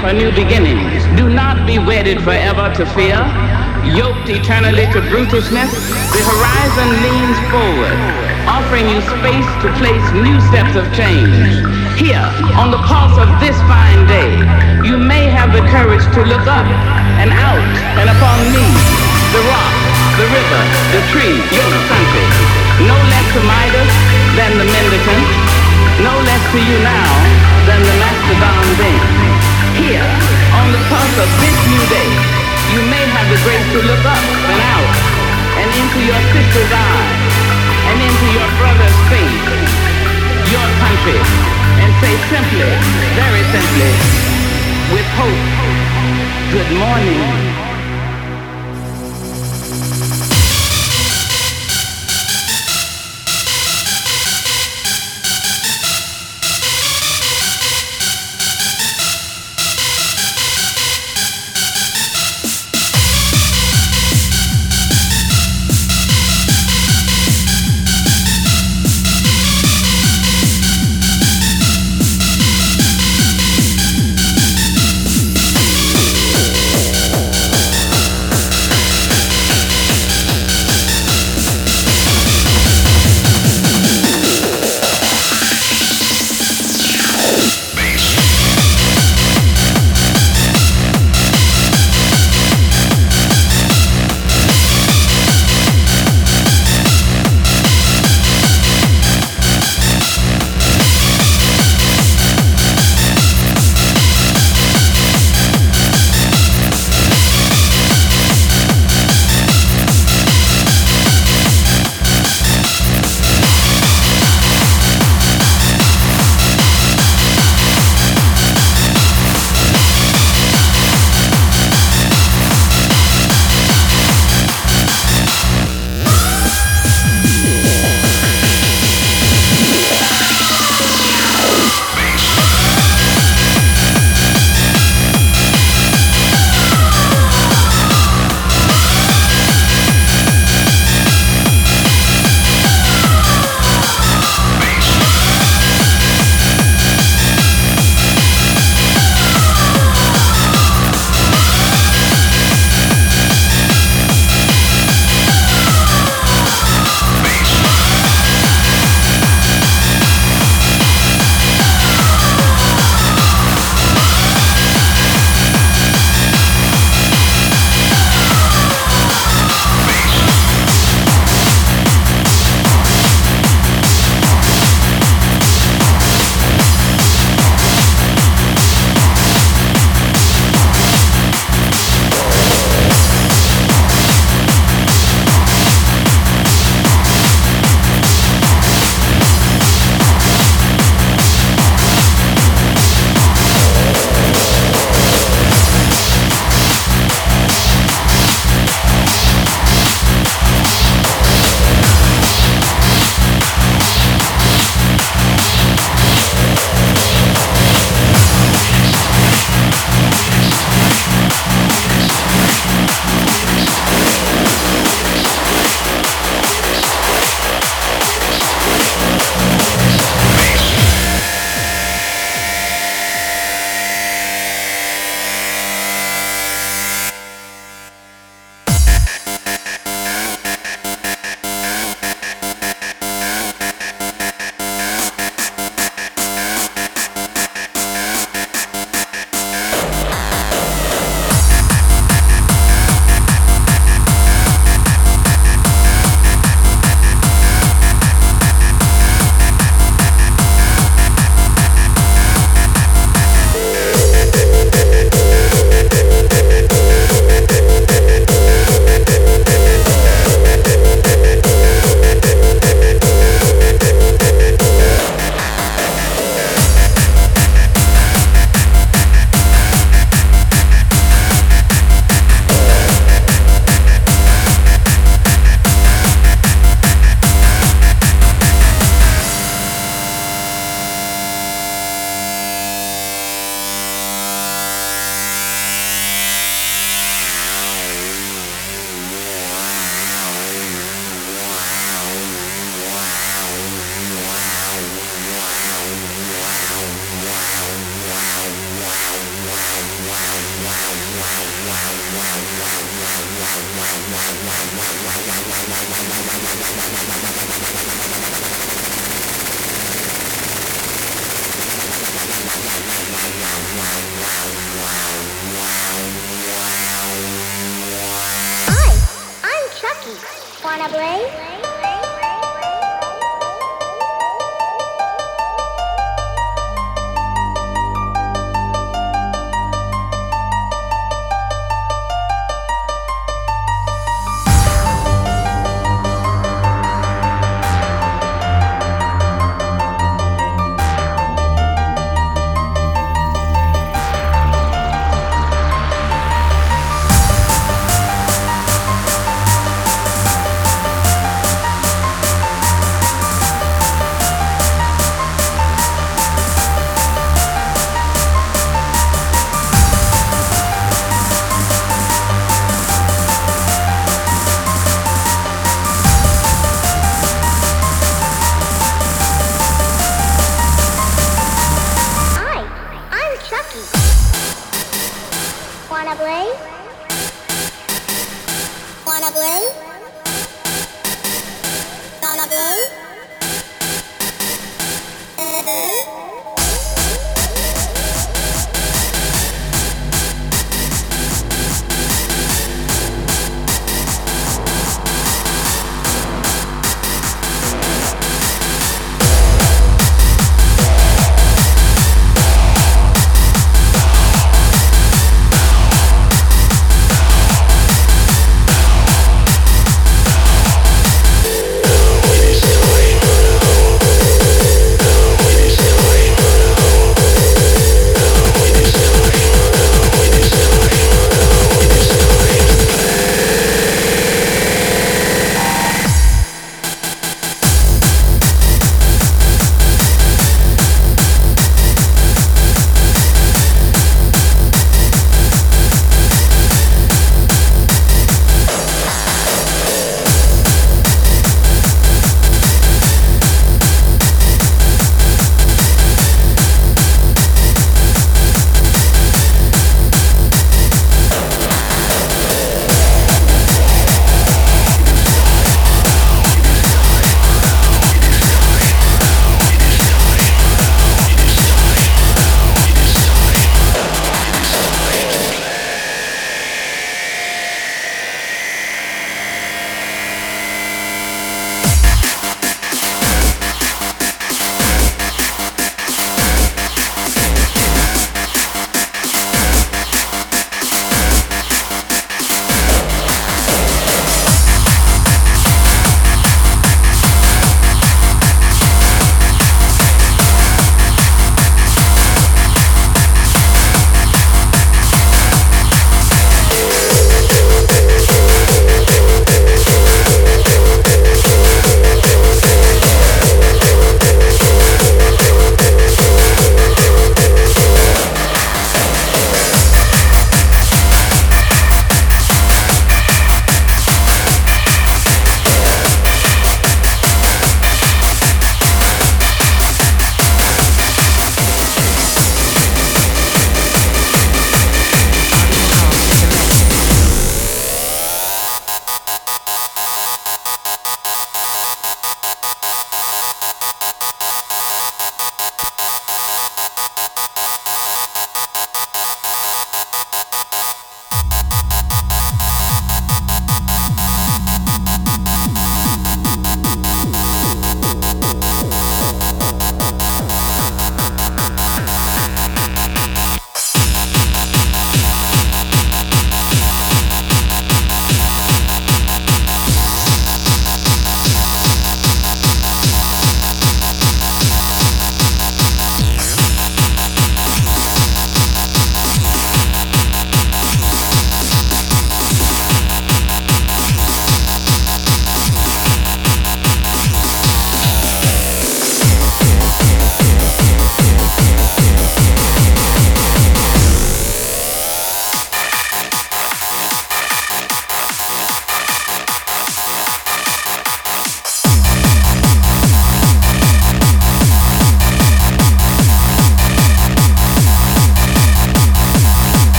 for new beginnings. Do not be wedded forever to fear. Yoked eternally to brutishness, the horizon leans forward, offering you space to place new steps of change. Here, on the pulse of this fine day, you may have the courage to look up and out and upon me, the rock, the river, the tree, your country no less to Midas than the mendicant, no less to you now than the mastodon then. Grace to look up and out, and into your sister's eyes, and into your brother's face, your country, and say simply, very simply, with hope, good morning.